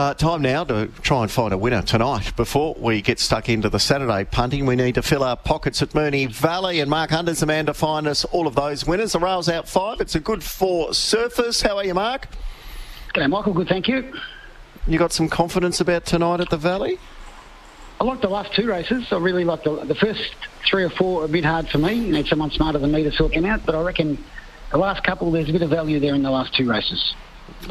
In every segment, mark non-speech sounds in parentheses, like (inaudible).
Uh, time now to try and find a winner tonight. Before we get stuck into the Saturday punting, we need to fill our pockets at Moonee Valley, and Mark Hunter's the man to find us all of those winners. The rail's out five. It's a good four surface. How are you, Mark? G'day, Michael. Good, thank you. You got some confidence about tonight at the Valley? I like the last two races. I really like the, the first three or four are a bit hard for me. You need someone smarter than me to sort them out, but I reckon the last couple, there's a bit of value there in the last two races.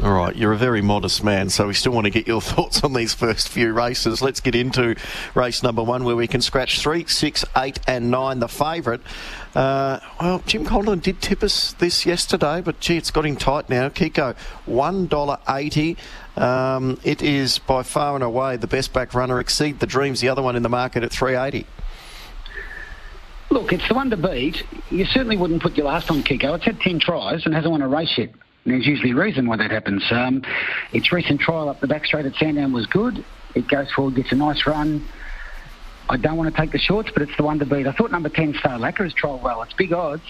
All right, you're a very modest man, so we still want to get your (laughs) thoughts on these first few races. Let's get into race number one, where we can scratch three, six, eight, and nine. The favourite. Uh, well, Jim Conlon did tip us this yesterday, but gee, it's got him tight now. Kiko, one dollar eighty. Um, it is by far and away the best back runner. Exceed the Dreams, the other one in the market at three eighty. Look, it's the one to beat. You certainly wouldn't put your last on Kiko. It's had 10 tries and hasn't won a race yet. There's usually a reason why that happens. Um, its recent trial up the back straight at Sandown was good. It goes forward, gets a nice run. I don't want to take the shorts, but it's the one to beat. I thought number 10, Star Lacquer, has trialled well. It's big odds.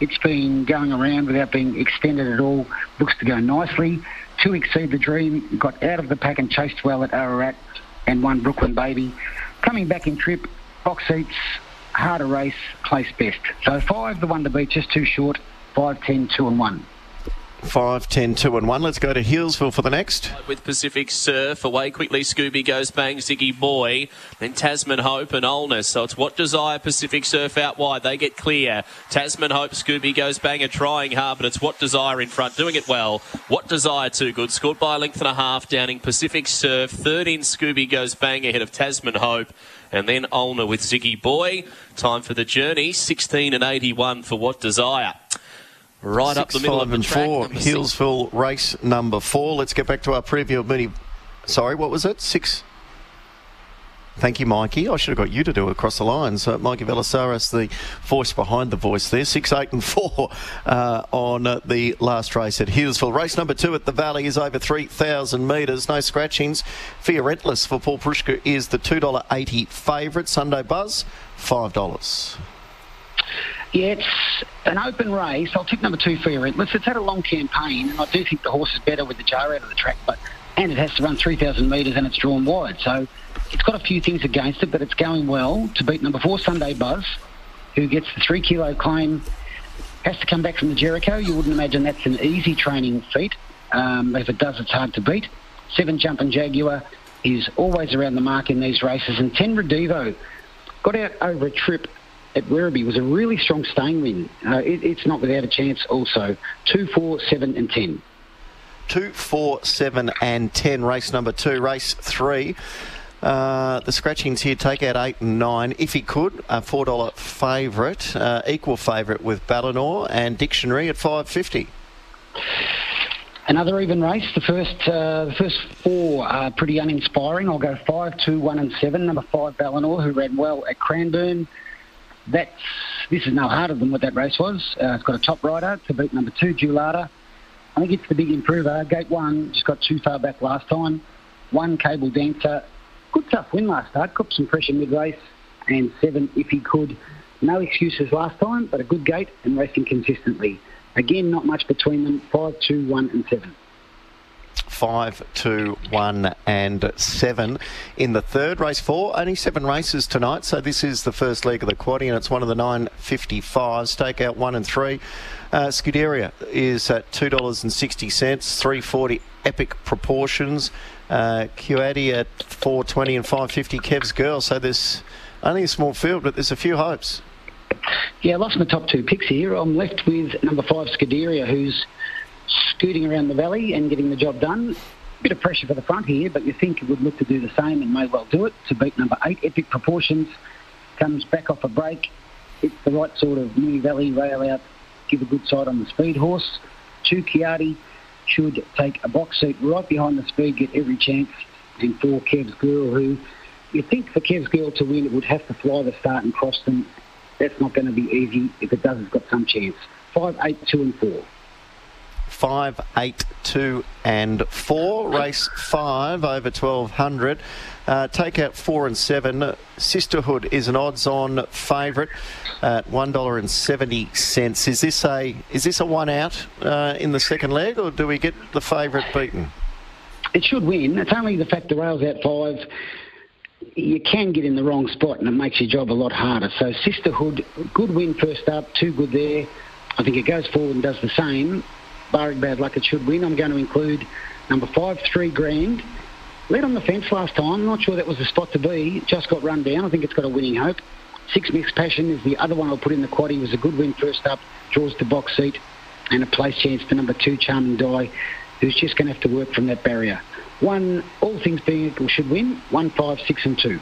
It's been going around without being extended at all. Looks to go nicely. Two exceed the dream, got out of the pack and chased well at Ararat and won Brooklyn Baby. Coming back in trip, box seats, harder race, place best. So five, the one to beat, just too short. Five, ten, two, and one. Five, ten, two, and one. Let's go to Healesville for the next. With Pacific Surf, away quickly, Scooby goes bang, Ziggy Boy, then Tasman Hope and Olness. So it's what desire Pacific Surf out wide. They get clear. Tasman Hope, Scooby goes bang, are trying hard, but it's what desire in front, doing it well. What desire too good, scored by a length and a half, downing Pacific Surf. Third in, Scooby goes bang ahead of Tasman Hope. And then Olner with Ziggy Boy. Time for the journey. 16 and 81 for What Desire. Right Six, up the middle five, of the and track. four. six. Race number four. Let's get back to our preview of Moonee. Sorry, what was it? Six. Thank you, Mikey. I should have got you to do it across the lines. Uh, Mikey Velasaris, the voice behind the voice there. Six, eight, and four uh, on uh, the last race at Healesville. Race number two at the Valley is over 3,000 metres. No scratchings. Fiorentless for Paul Preusker is the $2.80 favourite. Sunday Buzz, $5. Yeah, it's an open race. I'll tip number two for your Relentless. It's had a long campaign, and I do think the horse is better with the jar out of the track, but and it has to run 3,000 metres and it's drawn wide. So it's got a few things against it, but it's going well to beat number four, Sunday Buzz, who gets the three kilo claim. Has to come back from the Jericho. You wouldn't imagine that's an easy training feat. Um, if it does, it's hard to beat. Seven Jumping Jaguar is always around the mark in these races, and Ten Redivo got out over a trip at Werribee was a really strong staying win. Uh, it, it's not without a chance also. Two, four, seven, and ten. Two, four, seven, and ten. Race number two. Race three. Uh, the scratchings here take out eight and nine. If he could, a four dollar favourite, uh, equal favourite with Ballinor and Dictionary at five fifty. Another even race. The first, uh, the first four are pretty uninspiring. I'll go five, two, one, and seven. Number five, Ballinor, who ran well at Cranbourne. That's this is no harder than what that race was. Uh, it's got a top rider to beat number two, Julata. I think it's the big improver. Gate one just got too far back last time. One cable dancer. Good tough win last start. Got some pressure mid race. And seven if he could. No excuses last time, but a good gate and racing consistently. Again, not much between them. Five, two, one, and seven. Five, two, one, and seven in the third race. Four, only seven races tonight, so this is the first leg of the quaddy, and it's one of the nine fifty-five. Stake out one and three. Uh, Scuderia is at two dollars and sixty cents. Three forty. Epic proportions. Uh, Qaddy at four twenty and five fifty. Kev's girl. So there's only a small field, but there's a few hopes. Yeah, lost my top two picks here. I'm left with number five, Scuderia, who's scooting around the valley and getting the job done. Bit of pressure for the front here, but you think it would look to do the same and may well do it to beat number eight, Epic Proportions. Comes back off a break. It's the right sort of Moonee Valley rail out, give a good side on the speed horse. Two Chiati should take a box seat right behind the speed, get every chance. And four, Kev's Girl, who you think for Kev's Girl to win, it would have to fly the start and cross them. That's not going to be easy. If it does, it's got some chance. Five, eight, two, and four. Five, eight, two, and four. Race five over twelve hundred. Uh, take out four and seven. Sisterhood is an odds-on favourite at one dollar and seventy cents. Is this a is this a one out uh, in the second leg, or do we get the favourite beaten? It should win. It's only the fact the rail's out five. You can get in the wrong spot and it makes your job a lot harder. So Sisterhood, good win first up, too good there. I think it goes forward and does the same. Barring bad luck, it should win. I'm going to include number five, three grand. Led on the fence last time. Not sure that was the spot to be. Just got run down. I think it's got a winning hope. Six Mixed Passion is the other one I'll put in the quad. He was a good win first up. Draws the box seat. And a place chance for number two, Charming Die, who's just going to have to work from that barrier. One, all things being equal, should win. One, five, six, and two.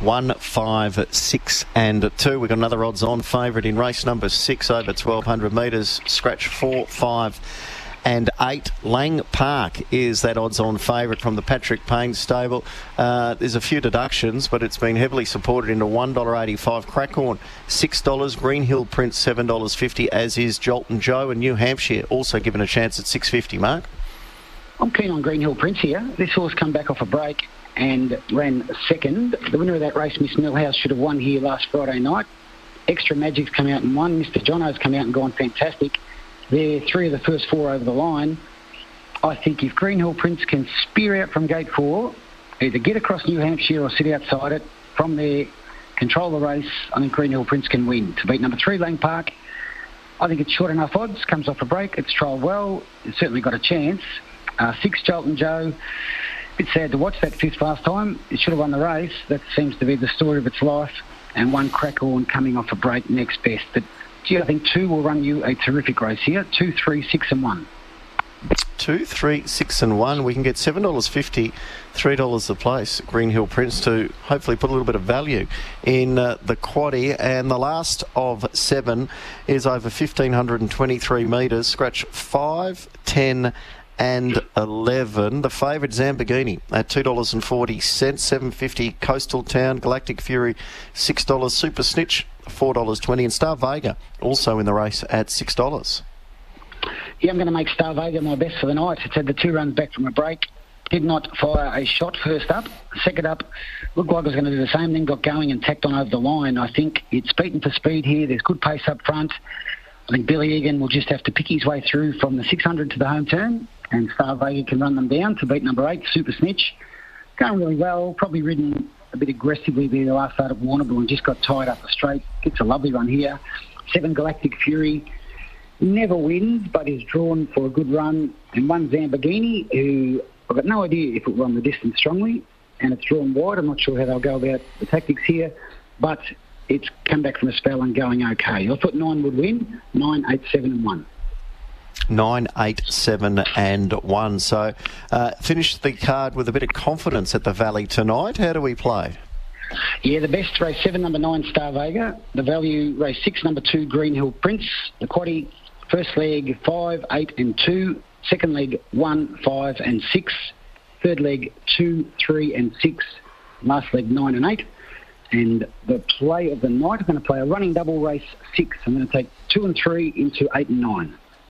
One, five, six, and two. We've got another odds on favourite in race number six over 1200 metres. Scratch four, five, and eight. Lang Park is that odds on favourite from the Patrick Payne stable. Uh, there's a few deductions, but it's been heavily supported into $1.85. Crackhorn, $6. Green Hill Prince, $7.50, as is Jolton Joe and New Hampshire, also given a chance at 650 Mark. I'm keen on Green Hill Prince here. This horse come back off a break and ran second. The winner of that race, Miss Millhouse, should have won here last Friday night. Extra Magic's come out and won. Mr. Jono's come out and gone fantastic. They're three of the first four over the line. I think if Green Hill Prince can spear out from gate four, either get across New Hampshire or sit outside it, from there, control the race, I think Green Hill Prince can win. To beat number three, Lang Park, I think it's short enough odds, comes off a break, it's trialled well, it's certainly got a chance. Uh, six, Jolton Joe, bit sad to watch that fifth last time. It should have won the race. That seems to be the story of its life. And one Crackhorn coming off a break next best. But gee, I think two will run you a terrific race here. Two, three, six, and one. Two, three, six, and one. We can get seven dollars fifty, three dollars a place. Green Hill Prince to hopefully put a little bit of value in uh, the quaddy. And the last of seven is over fifteen hundred and twenty-three metres. Scratch five, ten and 11. The favourite Zambagini at $2.40, 750 Coastal Town, Galactic Fury $6, Super Snitch $4.20 and Star Vega also in the race at $6. Yeah, I'm going to make Star Vega my best for the night. It's had the two runs back from a break. Did not fire a shot first up. Second up, looked like it was going to do the same thing, got going and tacked on over the line. I think it's beaten for speed here. There's good pace up front. I think Billy Egan will just have to pick his way through from the 600 to the home turn and Star Vega can run them down to beat number eight, Super Snitch. Going really well, probably ridden a bit aggressively there the last start at Warrnambool and just got tied up the straight. Gets a lovely run here. Seven Galactic Fury never wins, but is drawn for a good run. And one Zambagini, who I've got no idea if it will run the distance strongly, and it's drawn wide. I'm not sure how they'll go about the tactics here, but it's come back from a spell and going okay. I thought nine would win. Nine, eight, seven, and one nine, eight, seven, and one. So, uh, finish the card with a bit of confidence at the Valley tonight. How do we play? Yeah, the best race seven, number nine, Star Vega. The value race six, number two, Green Hill Prince. The quaddy, first leg five, eight, and two. Second leg one, five, and six. Third leg two, three, and six. Last leg nine and eight. And the play of the night, I'm going to play a running double race six. I'm going to take two and three into eight and nine.